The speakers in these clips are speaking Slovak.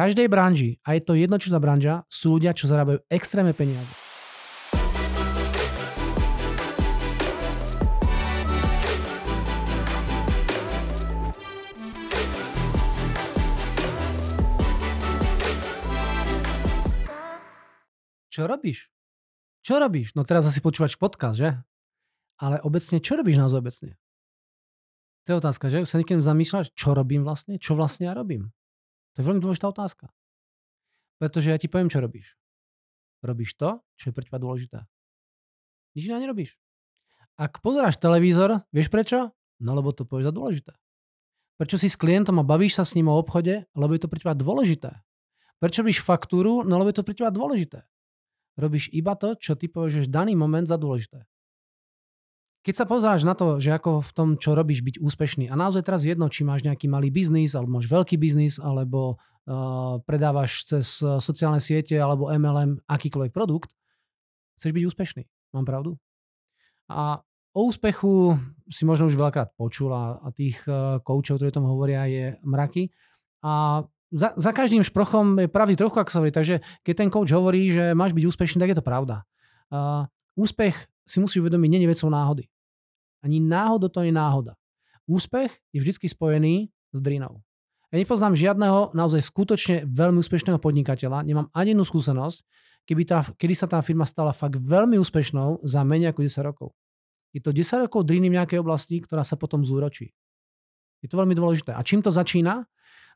každej branži, a je to jedno, čo za branža, sú ľudia, čo zarábajú extrémne peniaze. Čo robíš? Čo robíš? No teraz asi počúvaš podcast, že? Ale obecne, čo robíš naozaj obecne? To je otázka, že? Už sa niekedy zamýšľaš, čo robím vlastne? Čo vlastne ja robím? To je veľmi dôležitá otázka. Pretože ja ti poviem, čo robíš. Robíš to, čo je pre teba dôležité. Nič iné nerobíš. Ak pozeráš televízor, vieš prečo? No lebo to povieš za dôležité. Prečo si s klientom a bavíš sa s ním o obchode? Lebo je to pre teba dôležité. Prečo robíš faktúru? No lebo je to pre teba dôležité. Robíš iba to, čo ty v daný moment za dôležité. Keď sa pozráš na to, že ako v tom, čo robíš, byť úspešný a naozaj teraz jedno, či máš nejaký malý biznis, alebo máš veľký biznis, alebo uh, predávaš cez sociálne siete, alebo MLM akýkoľvek produkt, chceš byť úspešný. Mám pravdu? A o úspechu si možno už veľakrát počul a, tých uh, koučov, ktorí o tom hovoria, je mraky. A za, za každým šprochom je pravý trochu, ako sa hovorí. Takže keď ten coach hovorí, že máš byť úspešný, tak je to pravda. Uh, úspech si musíš uvedomiť, nie je vecou náhody. Ani náhodou to je náhoda. Úspech je vždy spojený s drinou. Ja nepoznám žiadneho naozaj skutočne veľmi úspešného podnikateľa, nemám ani jednu skúsenosť, keby tá, kedy sa tá firma stala fakt veľmi úspešnou za menej ako 10 rokov. Je to 10 rokov driny v nejakej oblasti, ktorá sa potom zúročí. Je to veľmi dôležité. A čím to začína?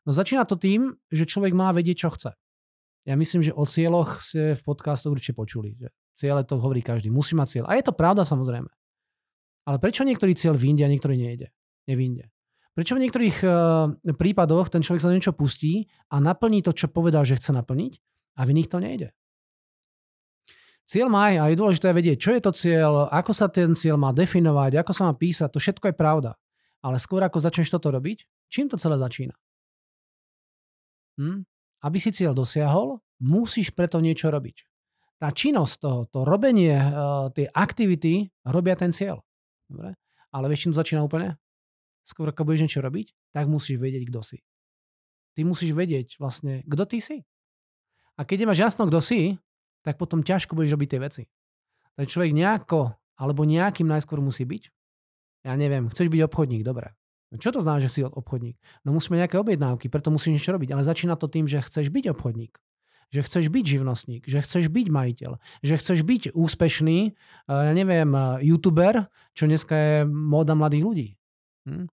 No začína to tým, že človek má vedieť, čo chce. Ja myslím, že o cieľoch ste v podcastu určite počuli. Že Ciele to hovorí každý. Musí mať cieľ. A je to pravda samozrejme. Ale prečo niektorý cieľ vyjde a niektorý nejde? Nevyjde. Prečo v niektorých uh, prípadoch ten človek sa niečo pustí a naplní to, čo povedal, že chce naplniť a v iných to nejde? Cieľ má aj a je dôležité vedieť, čo je to cieľ, ako sa ten cieľ má definovať, ako sa má písať, to všetko je pravda. Ale skôr ako začneš toto robiť, čím to celé začína? Hm? Aby si cieľ dosiahol, musíš preto niečo robiť tá činnosť toho, to robenie, uh, tie aktivity robia ten cieľ. Dobre? Ale vieš, čím to začína úplne? Skôr ako budeš niečo robiť, tak musíš vedieť, kto si. Ty musíš vedieť vlastne, kto ty si. A keď nemáš jasno, kto si, tak potom ťažko budeš robiť tie veci. Ten človek nejako, alebo nejakým najskôr musí byť. Ja neviem, chceš byť obchodník, dobre. Čo to znamená, že si obchodník? No musíme nejaké objednávky, preto musíš niečo robiť. Ale začína to tým, že chceš byť obchodník že chceš byť živnostník, že chceš byť majiteľ, že chceš byť úspešný, eh, ja neviem, eh, youtuber, čo dneska je móda mladých ľudí. Hm?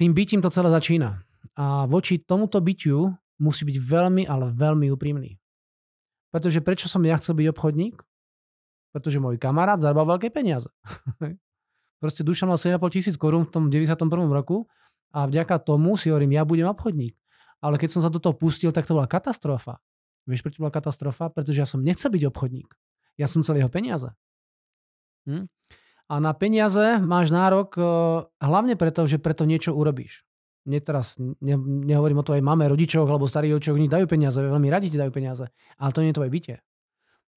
Tým bytím to celé začína. A voči tomuto bytiu musí byť veľmi, ale veľmi úprimný. Pretože prečo som ja chcel byť obchodník? Pretože môj kamarát zarábal veľké peniaze. Proste duša mal 7,5 tisíc korún v tom 91. roku a vďaka tomu si hovorím, ja budem obchodník ale keď som sa do toho pustil, tak to bola katastrofa. Vieš, prečo bola katastrofa? Pretože ja som nechcel byť obchodník. Ja som chcel jeho peniaze. Hm? A na peniaze máš nárok uh, hlavne preto, že preto niečo urobíš. Nie teraz ne, nehovorím o tvojej mame, rodičoch alebo starých rodičoch, oni dajú peniaze, veľmi radi ti dajú peniaze, ale to nie je tvoje bytie.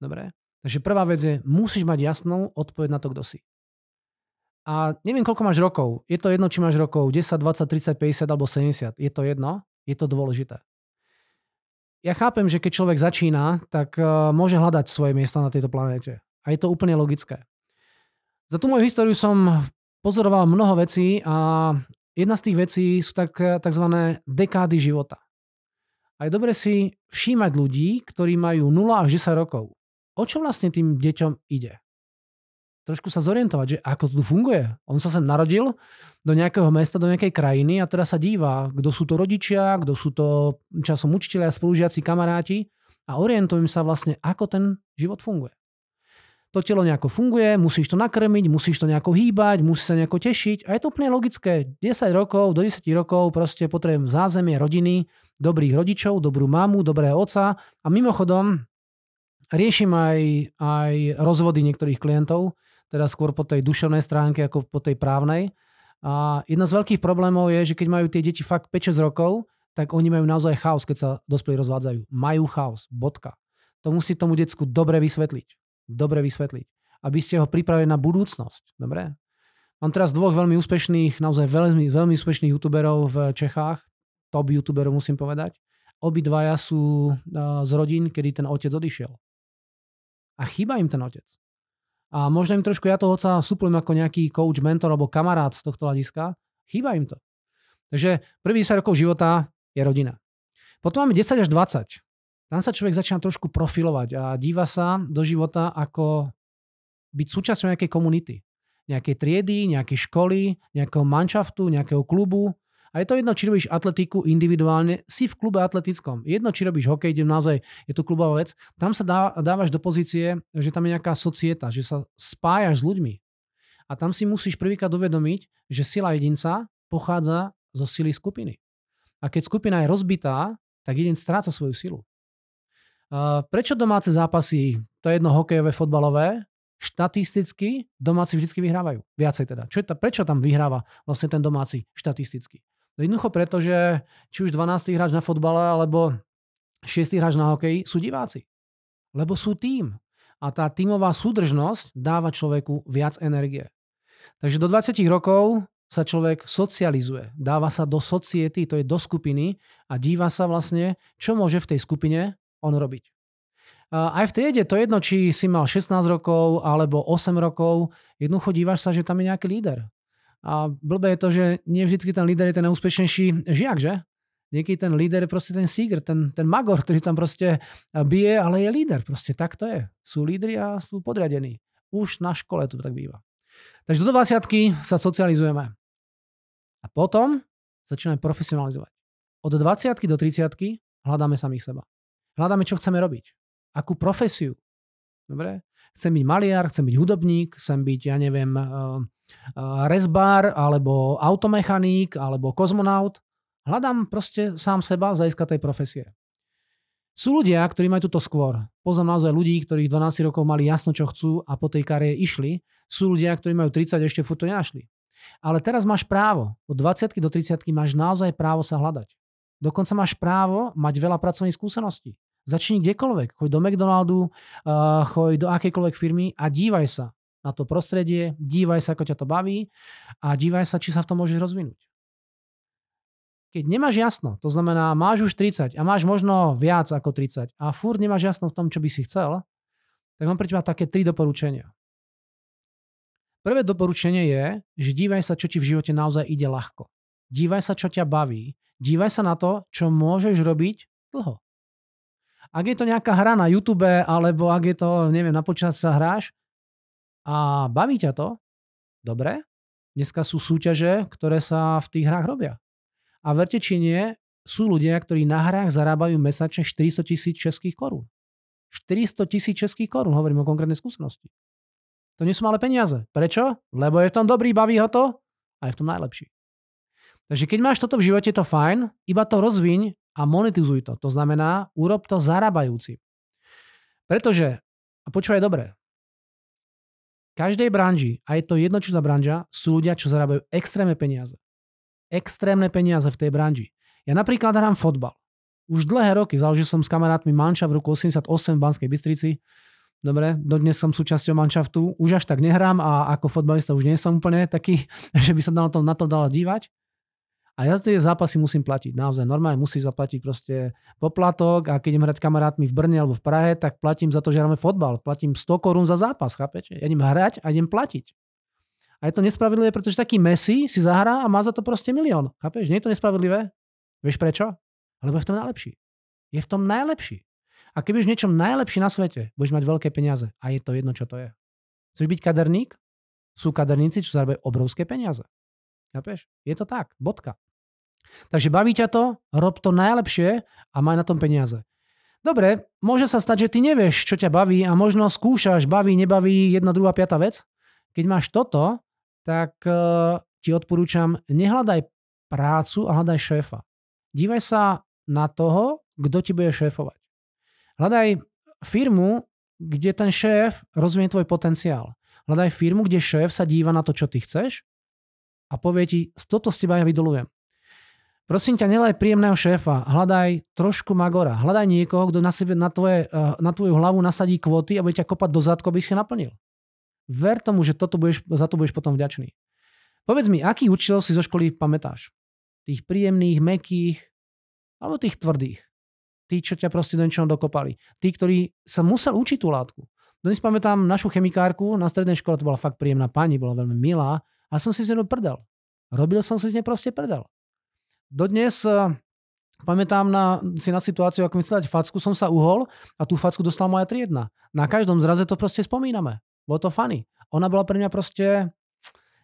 Dobre? Takže prvá vec je, musíš mať jasnú odpoveď na to, kto si. A neviem, koľko máš rokov. Je to jedno, či máš rokov 10, 20, 30, 50 alebo 70. Je to jedno. Je to dôležité. Ja chápem, že keď človek začína, tak uh, môže hľadať svoje miesto na tejto planéte. A je to úplne logické. Za tú moju históriu som pozoroval mnoho vecí a jedna z tých vecí sú tak, tzv. dekády života. A je dobre si všímať ľudí, ktorí majú 0 až 10 rokov. O čo vlastne tým deťom ide? Trošku sa zorientovať, že ako to tu funguje. On sa sem narodil do nejakého mesta, do nejakej krajiny a teraz sa díva, kto sú to rodičia, kto sú to časom učiteľia, spolužiaci, kamaráti a orientujem sa vlastne, ako ten život funguje. To telo nejako funguje, musíš to nakrmiť, musíš to nejako hýbať, musíš sa nejako tešiť a je to úplne logické. 10 rokov, do 10 rokov proste potrebujem zázemie rodiny, dobrých rodičov, dobrú mamu, dobrého oca a mimochodom riešim aj, aj rozvody niektorých klientov, teda skôr po tej duševnej stránke ako po tej právnej. A jedna z veľkých problémov je, že keď majú tie deti fakt 5-6 rokov, tak oni majú naozaj chaos, keď sa dospelí rozvádzajú. Majú chaos, bodka. To musí tomu decku dobre vysvetliť. Dobre vysvetliť. Aby ste ho pripravili na budúcnosť. Dobre? Mám teraz dvoch veľmi úspešných, naozaj veľmi, veľmi úspešných youtuberov v Čechách. Top youtuberov musím povedať. obidvaja sú z rodín, kedy ten otec odišiel. A chýba im ten otec. A možno im trošku ja toho sa suplujem ako nejaký coach, mentor alebo kamarát z tohto hľadiska. Chýba im to. Takže prvý 10 rokov života je rodina. Potom máme 10 až 20. Tam sa človek začína trošku profilovať a díva sa do života ako byť súčasťou nejakej komunity. Nejakej triedy, nejakej školy, nejakého manšaftu, nejakého klubu. A je to jedno, či robíš atletiku individuálne, si v klube atletickom. Jedno, či robíš hokej, kde naozaj je to klubová vec. Tam sa dá, dávaš do pozície, že tam je nejaká societa, že sa spájaš s ľuďmi. A tam si musíš prvýkrát uvedomiť, že sila jedinca pochádza zo sily skupiny. A keď skupina je rozbitá, tak jeden stráca svoju silu. Prečo domáce zápasy, to je jedno hokejové, fotbalové, štatisticky domáci vždy vyhrávajú. Viacej teda. Čo je to, prečo tam vyhráva vlastne ten domáci štatisticky? No jednoducho preto, že či už 12. hráč na fotbale alebo 6. hráč na hokeji sú diváci. Lebo sú tým. A tá tímová súdržnosť dáva človeku viac energie. Takže do 20 rokov sa človek socializuje, dáva sa do society, to je do skupiny a díva sa vlastne, čo môže v tej skupine on robiť. Aj v triede, to jedno, či si mal 16 rokov alebo 8 rokov, jednoducho dívaš sa, že tam je nejaký líder. A blbé je to, že nie vždy ten líder je ten najúspešnejší žiak, že? Niekedy ten líder je proste ten sígr, ten, ten magor, ktorý tam proste bije, ale je líder. Proste tak to je. Sú lídry a sú podriadení. Už na škole to tak býva. Takže do 20 sa socializujeme. A potom začíname profesionalizovať. Od 20 do 30 hľadáme samých seba. Hľadáme, čo chceme robiť. Akú profesiu. Dobre? Chcem byť maliar, chcem byť hudobník, chcem byť, ja neviem, uh, rezbár, alebo automechaník, alebo kozmonaut. Hľadám proste sám seba z hľadiska tej profesie. Sú ľudia, ktorí majú toto skôr. Poznám naozaj ľudí, ktorí 12 rokov mali jasno, čo chcú a po tej kariére išli. Sú ľudia, ktorí majú 30 a ešte furt to nenašli. Ale teraz máš právo. Od 20 do 30 máš naozaj právo sa hľadať. Dokonca máš právo mať veľa pracovných skúseností. Začni kdekoľvek. Choď do McDonaldu, uh, choď do akejkoľvek firmy a dívaj sa na to prostredie, dívaj sa, ako ťa to baví a dívaj sa, či sa v tom môžeš rozvinúť. Keď nemáš jasno, to znamená, máš už 30 a máš možno viac ako 30 a furt nemáš jasno v tom, čo by si chcel, tak mám pre teba také tri doporučenia. Prvé doporučenie je, že dívaj sa, čo ti v živote naozaj ide ľahko. Dívaj sa, čo ťa baví. Dívaj sa na to, čo môžeš robiť dlho. Ak je to nejaká hra na YouTube, alebo ak je to, neviem, na počas sa hráš a baví ťa to, dobre, dneska sú súťaže, ktoré sa v tých hrách robia. A verte či nie, sú ľudia, ktorí na hrách zarábajú mesačne 400 tisíc českých korún. 400 tisíc českých korún, hovorím o konkrétnej skúsenosti. To nie sú malé peniaze. Prečo? Lebo je v tom dobrý, baví ho to a je v tom najlepší. Takže keď máš toto v živote, je to fajn, iba to rozviň a monetizuj to. To znamená, urob to zarábajúci. Pretože, a počúvaj dobre, každej branži, a je to jednočná branža, sú ľudia, čo zarábajú extrémne peniaze. Extrémne peniaze v tej branži. Ja napríklad hrám fotbal. Už dlhé roky založil som s kamarátmi manča v roku 88 v Banskej Bystrici Dobre, dodnes som súčasťou manšaftu, už až tak nehrám a ako fotbalista už nie som úplne taký, že by sa na to, na to dalo dívať. A ja tie zápasy musím platiť. Naozaj normálne musí zaplatiť proste poplatok a keď idem hrať kamarátmi v Brne alebo v Prahe, tak platím za to, že hráme fotbal. Platím 100 korún za zápas, chápete? Ja idem hrať a idem platiť. A je to nespravedlivé, pretože taký Messi si zahrá a má za to proste milión. Chápeš? Nie je to nespravedlivé? Vieš prečo? Lebo je v tom najlepší. Je v tom najlepší. A keď v niečom najlepší na svete, budeš mať veľké peniaze. A je to jedno, čo to je. Chceš byť kaderník? Sú kaderníci, čo zarábajú obrovské peniaze. Chápeš? Je to tak. Bodka. Takže baví ťa to, rob to najlepšie a maj na tom peniaze. Dobre, môže sa stať, že ty nevieš, čo ťa baví a možno skúšaš, baví, nebaví jedna, druhá, piata vec. Keď máš toto, tak uh, ti odporúčam, nehľadaj prácu a hľadaj šéfa. Dívaj sa na toho, kto ti bude šéfovať. Hľadaj firmu, kde ten šéf rozvinie tvoj potenciál. Hľadaj firmu, kde šéf sa díva na to, čo ty chceš a povie ti, toto z teba ja vydolujem. Prosím ťa, nelaj príjemného šéfa, hľadaj trošku magora, hľadaj niekoho, kto na, sebe, na, tvoje, eh, na tvoju hlavu nasadí kvóty a bude ťa kopať do zadku, aby si ich naplnil. Ver tomu, že toto budeš, za to budeš potom vďačný. Povedz mi, aký učiteľ si zo školy pamätáš? Tých príjemných, mekých alebo tých tvrdých? tí, čo ťa proste do niečoho dokopali. Tí, ktorí sa musel učiť tú látku. Dnes pamätám našu chemikárku na strednej škole, to bola fakt príjemná pani, bola veľmi milá a som si z nej prdel. Robil som si z nej proste prdel. Dodnes uh, pamätám na, si na situáciu, ako mi facku, som sa uhol a tú facku dostala moja triedna. Na každom zraze to proste spomíname. Bolo to funny. Ona bola pre mňa proste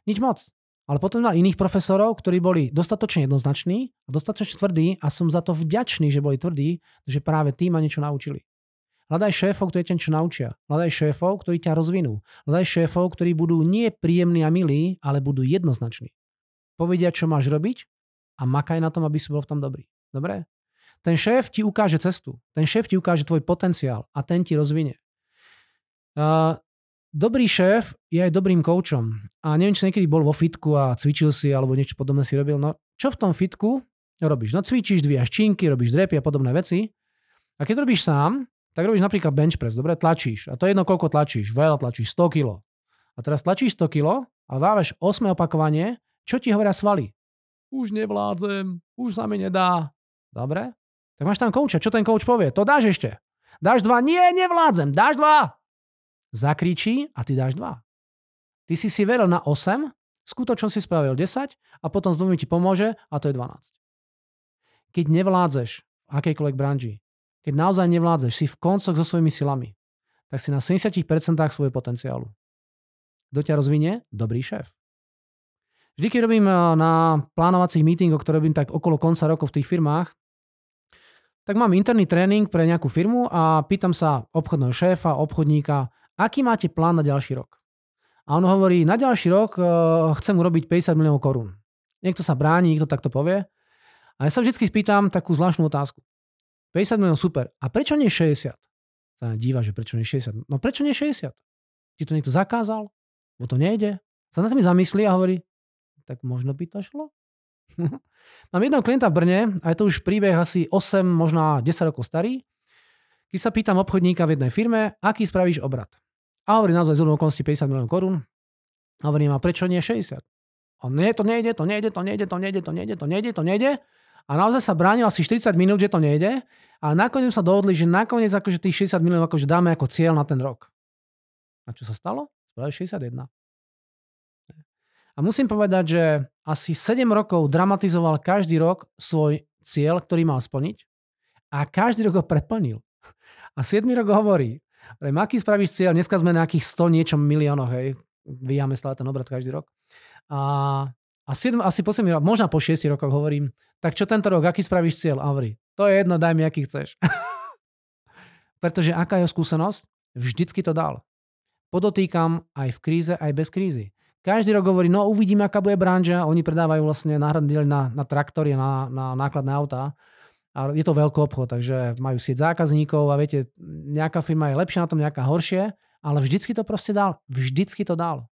nič moc. Ale potom mal iných profesorov, ktorí boli dostatočne jednoznační a dostatočne tvrdí a som za to vďačný, že boli tvrdí, že práve tí ma niečo naučili. Hľadaj šéfov, ktorí ťa niečo naučia. Hľadaj šéfov, ktorí ťa rozvinú. Hľadaj šéfov, ktorí budú nie príjemní a milí, ale budú jednoznační. Povedia, čo máš robiť a makaj na tom, aby si bol v tom dobrý. Dobre? Ten šéf ti ukáže cestu. Ten šéf ti ukáže tvoj potenciál a ten ti rozvinie. Uh, dobrý šéf je aj dobrým koučom. A neviem, či niekedy bol vo fitku a cvičil si alebo niečo podobné si robil. No čo v tom fitku robíš? No cvičíš, dvíjaš činky, robíš drepy a podobné veci. A keď robíš sám, tak robíš napríklad bench press, dobre, tlačíš. A to je jedno, koľko tlačíš. Veľa tlačíš, 100 kg. A teraz tlačíš 100 kg a dávaš 8 opakovanie, čo ti hovoria svaly? Už nevládzem, už sa mi nedá. Dobre? Tak máš tam kouča. Čo ten kouč povie? To dáš ešte. Dáš dva? Nie, nevládzem. Dáš dva zakričí a ty dáš 2. Ty si si veril na 8, skutočne si spravil 10 a potom z dvomi ti pomôže a to je 12. Keď nevládzeš v akejkoľvek branži, keď naozaj nevládzeš, si v koncoch so svojimi silami, tak si na 70% svojho potenciálu. Kto ťa rozvinie? Dobrý šéf. Vždy, keď robím eh, na plánovacích meetingoch, ktoré robím tak okolo konca rokov v tých firmách, tak mám interný tréning pre nejakú firmu a pýtam sa obchodného šéfa, obchodníka, aký máte plán na ďalší rok? A on hovorí, na ďalší rok uh, chcem urobiť 50 miliónov korún. Niekto sa bráni, niekto takto povie. A ja sa vždy spýtam takú zvláštnu otázku. 50 miliónov super. A prečo nie 60? Sa díva, že prečo nie 60. No prečo nie 60? Ti to niekto zakázal? Bo to nejde? Sa na tým zamyslí a hovorí, tak možno by to šlo? Mám jedného klienta v Brne a je to už príbeh asi 8, možno 10 rokov starý. Keď sa pýtam obchodníka v jednej firme, aký spravíš obrad? A hovorí naozaj z okolností 50 miliónov korún. A hovorím, a prečo nie 60? A nie, to nejde, to nejde, to nejde, to nejde, to nejde, to nejde, to nejde. A naozaj sa bránil asi 40 minút, že to nejde. A nakoniec sa dohodli, že nakoniec akože tých 60 miliónov akože dáme ako cieľ na ten rok. A čo sa stalo? Spravili 61. A musím povedať, že asi 7 rokov dramatizoval každý rok svoj cieľ, ktorý mal splniť a každý rok ho preplnil. A 7 rok hovorí, Aký spravíš cieľ? Dneska sme na nejakých 100 niečom miliónoch, hej. Vyjáme stále ten obrad každý rok. A, a 7, asi po 7 rok, možno po 6 rokoch hovorím, tak čo tento rok, aký spravíš cieľ? A hovorí, to je jedno, daj mi, aký chceš. Pretože aká je skúsenosť? Vždycky to dal. Podotýkam aj v kríze, aj bez krízy. Každý rok hovorí, no uvidíme, aká bude branža. Oni predávajú vlastne náhradné na, na traktory, na, na nákladné autá a je to veľký obchod, takže majú sieť zákazníkov a viete, nejaká firma je lepšia na tom, nejaká horšie, ale vždycky to proste dal. Vždycky to dal.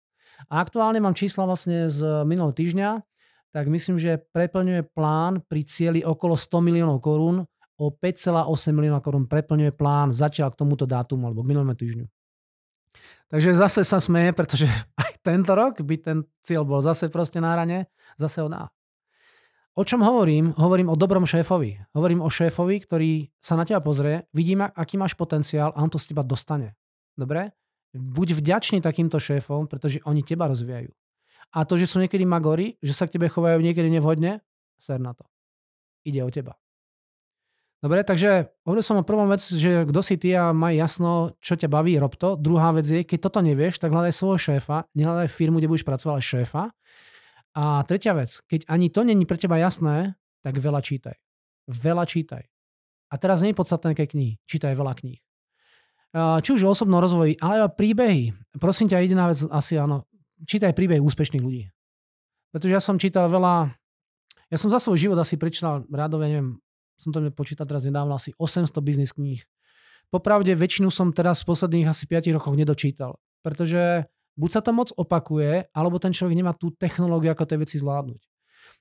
A aktuálne mám čísla vlastne z minulého týždňa, tak myslím, že preplňuje plán pri cieli okolo 100 miliónov korún, o 5,8 milióna korún preplňuje plán zatiaľ k tomuto dátumu alebo k minulému týždňu. Takže zase sa smeje, pretože aj tento rok by ten cieľ bol zase proste na rane, zase ho. O čom hovorím? Hovorím o dobrom šéfovi. Hovorím o šéfovi, ktorý sa na teba pozrie, vidí, aký máš potenciál a on to z teba dostane. Dobre? Buď vďačný takýmto šéfom, pretože oni teba rozvíjajú. A to, že sú niekedy magori, že sa k tebe chovajú niekedy nevhodne, ser na to. Ide o teba. Dobre, takže hovoril som o prvom vec, že kto si ty a maj jasno, čo ťa baví, rob to. Druhá vec je, keď toto nevieš, tak hľadaj svojho šéfa, nehľadaj firmu, kde budeš pracovať, ale šéfa a tretia vec, keď ani to není pre teba jasné, tak veľa čítaj. Veľa čítaj. A teraz nie je podstatné, aké knihy. Čítaj veľa kníh. Či už o osobnom rozvoji, ale aj príbehy. Prosím ťa, jediná vec asi áno, čítaj príbehy úspešných ľudí. Pretože ja som čítal veľa, ja som za svoj život asi prečítal rádové, neviem, som to počítal teraz nedávno, asi 800 biznis kníh. Popravde väčšinu som teraz v posledných asi 5 rokoch nedočítal. Pretože buď sa to moc opakuje, alebo ten človek nemá tú technológiu, ako tie veci zvládnuť.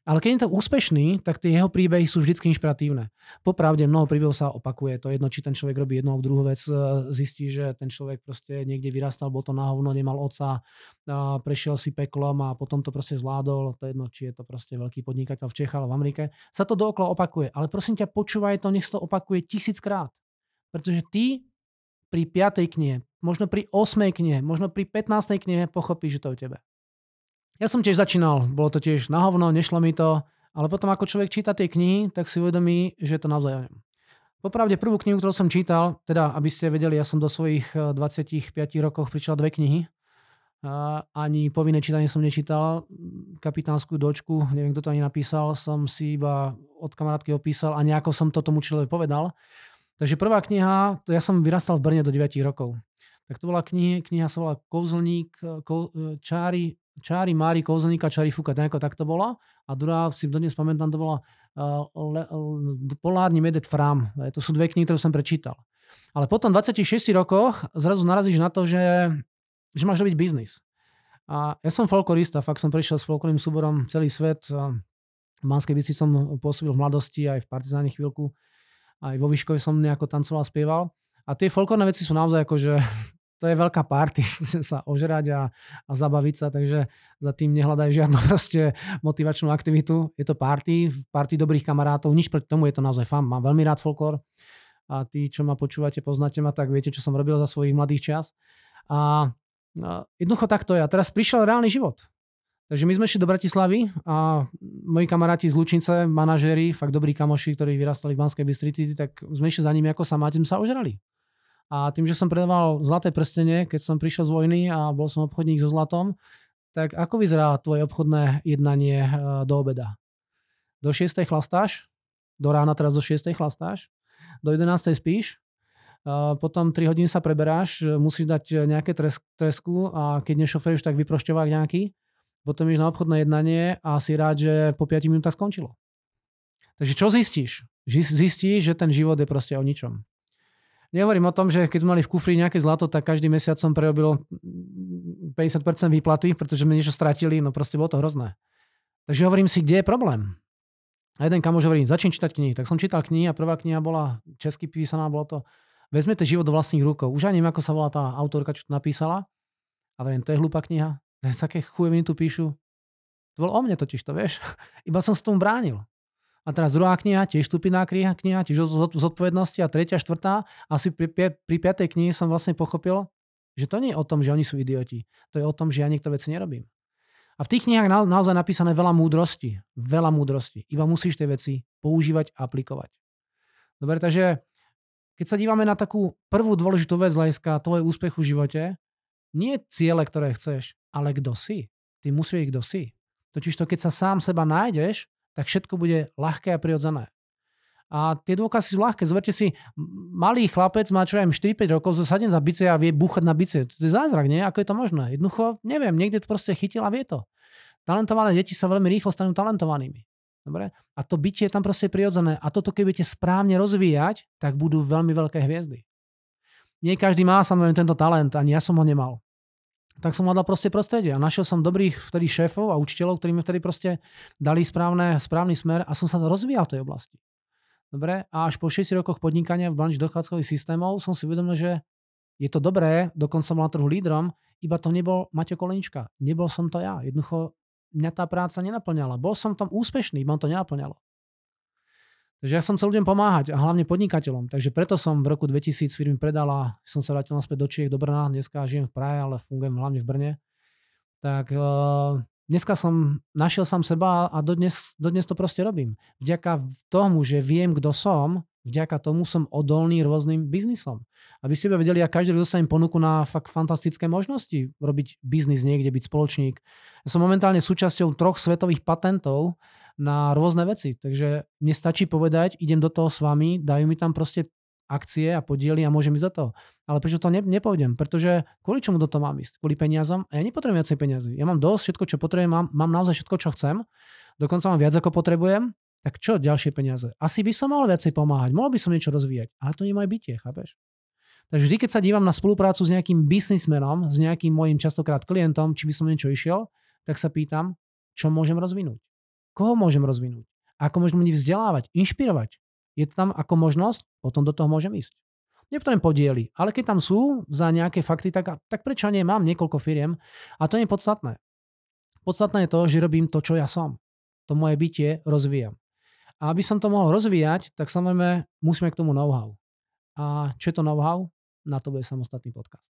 Ale keď je to úspešný, tak tie jeho príbehy sú vždy inšpiratívne. Popravde mnoho príbehov sa opakuje. To jedno, či ten človek robí jednu alebo druhú vec, e, zistí, že ten človek proste niekde vyrastal, bol to na hovno, nemal oca, prešiel si peklom a potom to proste zvládol. To jedno, či je to proste veľký podnikateľ v Čechách alebo v Amerike. Sa to dookola opakuje. Ale prosím ťa, počúvaj to, nech to opakuje tisíckrát. Pretože ty pri piatej knihe, možno pri 8. knihe, možno pri 15. knihe pochopíš, že to je o tebe. Ja som tiež začínal, bolo to tiež na hovno, nešlo mi to, ale potom ako človek číta tie knihy, tak si uvedomí, že je to naozaj o ňom. Popravde prvú knihu, ktorú som čítal, teda aby ste vedeli, ja som do svojich 25 eh, rokov pričal dve knihy. Ani povinné čítanie som nečítal. Kapitánsku dočku, neviem, kto to ani napísal, som si iba od kamarátky opísal a nejako som to tomu človeku povedal. Takže prvá kniha, to ja som vyrastal v Brne do 9 rokov. Tak to bola kniha, kniha sa volá Kouzelník, kou, eh, čáry, Čári Mári Kouzelníka, Čári Fuka, nejako tak to bola. A druhá, si dodnes pamätám, to bola uh, le, uh, Polárny medet Fram. To sú dve knihy, ktoré som prečítal. Ale potom v 26 rokoch zrazu narazíš na to, že, že máš robiť biznis. A ja som folklorista, fakt som prešiel s folklorným súborom celý svet. V Manskej Bystrici som pôsobil v mladosti, aj v Partizáne chvíľku. Aj vo Výškove som nejako tancoval, spieval. A tie folklórne veci sú naozaj ako, že to je veľká party, sa ožrať a, a zabaviť sa, takže za tým nehľadaj žiadnu proste motivačnú aktivitu. Je to party, party dobrých kamarátov, nič proti tomu, je to naozaj fan. Mám veľmi rád folklór a tí, čo ma počúvate, poznáte ma, tak viete, čo som robil za svojich mladých čas. A, a jednoducho takto je. A teraz prišiel reálny život. Takže my sme šli do Bratislavy a moji kamaráti z Lučince, manažéri, fakt dobrí kamoši, ktorí vyrastali v Banskej Bystrici, tak sme išli za nimi, ako sa máte, sa ožrali. A tým, že som predával zlaté prstenie, keď som prišiel z vojny a bol som obchodník so zlatom, tak ako vyzerá tvoje obchodné jednanie eh, do obeda? Do 6. chlastáš? Do rána teraz do 6. chlastáš? Do 11. spíš? Eh, potom 3 hodiny sa preberáš, musíš dať nejaké tresku a keď nešoferuješ, tak vyprošťovák nejaký. Potom ideš na obchodné jednanie a si rád, že po 5 minútach skončilo. Takže čo zistíš? Zistíš, že ten život je proste o ničom. Nehovorím o tom, že keď sme mali v kufri nejaké zlato, tak každý mesiac som prerobil 50% výplaty, pretože sme niečo stratili, no proste bolo to hrozné. Takže hovorím si, kde je problém. A jeden kamož hovorí, začni čítať knihy. Tak som čítal knihy a prvá kniha bola česky písaná, bolo to Vezmete život do vlastných rukov. Už ani neviem, ako sa volá tá autorka, čo to napísala. A verím, to je hlúpa kniha. Také chujeviny tu píšu. To bol o mne totiž, to vieš. Iba som s tomu bránil. A teraz druhá kniha, tiež stupidná kniha, kniha tiež zodpovednosti a tretia, štvrtá. Asi pri, pri piatej knihe som vlastne pochopil, že to nie je o tom, že oni sú idioti. To je o tom, že ja niektoré veci nerobím. A v tých knihách na, naozaj napísané veľa múdrosti. Veľa múdrosti. Iba musíš tie veci používať a aplikovať. Dobre, takže keď sa dívame na takú prvú dôležitú vec hľadiska tvojho úspechu v živote, nie ciele, ktoré chceš, ale kto si. Ty musíš kto si. Totiž to, keď sa sám seba nájdeš, tak všetko bude ľahké a prirodzené. A tie dôkazy sú ľahké. Zoberte si, malý chlapec má čo aj 4-5 rokov, zasadne za bice a vie búchať na bice. To je zázrak, nie? Ako je to možné? Jednoducho, neviem, niekde to proste chytil a vie to. Talentované deti sa veľmi rýchlo stanú talentovanými. Dobre? A to bytie je tam proste prirodzené. A toto, keď budete správne rozvíjať, tak budú veľmi veľké hviezdy. Nie každý má samozrejme tento talent, ani ja som ho nemal tak som hľadal proste prostredie a našiel som dobrých vtedy šéfov a učiteľov, ktorí mi vtedy proste dali správne, správny smer a som sa rozvíjal v tej oblasti. Dobre, a až po 6 rokoch podnikania v branži dochádzkových systémov som si uvedomil, že je to dobré, dokonca som na trhu lídrom, iba to nebol Maťo Kolenička. Nebol som to ja. Jednoducho mňa tá práca nenaplňala. Bol som tam úspešný, iba to nenaplňalo. Takže ja som chcel ľuďom pomáhať a hlavne podnikateľom. Takže preto som v roku 2000 firmy predala, som sa vrátil naspäť do Čiech, do Brna. Dneska žijem v Prahe, ale fungujem hlavne v Brne. Tak uh, dneska som našiel sám seba a dodnes, dodnes to proste robím. Vďaka tomu, že viem, kto som, vďaka tomu som odolný rôznym biznisom. Aby ste vedeli, ja každý dostanem ponuku na fakt fantastické možnosti robiť biznis niekde, byť spoločník. Ja som momentálne súčasťou troch svetových patentov, na rôzne veci. Takže mne stačí povedať, idem do toho s vami, dajú mi tam proste akcie a podiely a môžem ísť do toho. Ale prečo to ne, nepôjdem? Pretože kvôli čomu do toho mám ísť? Kvôli peniazom? A ja nepotrebujem viacej peniazy. Ja mám dosť, všetko, čo potrebujem, mám, mám naozaj všetko, čo chcem. Dokonca mám viac, ako potrebujem. Tak čo ďalšie peniaze? Asi by som mal viacej pomáhať, mohol by som niečo rozvíjať, ale to nie moje bytie, chápeš? Takže vždy, keď sa dívam na spoluprácu s nejakým biznismenom, s nejakým mojim častokrát klientom, či by som niečo išiel, tak sa pýtam, čo môžem rozvinúť. Koho môžem rozvinúť? Ako môžem ľudí vzdelávať, inšpirovať? Je to tam ako možnosť? Potom do toho môžem ísť. Nepotrebujem podiely, ale keď tam sú za nejaké fakty, tak, tak prečo nie? Mám niekoľko firiem a to nie je podstatné. Podstatné je to, že robím to, čo ja som. To moje bytie rozvíjam. A aby som to mohol rozvíjať, tak samozrejme musíme k tomu know-how. A čo je to know-how? Na to bude samostatný podcast.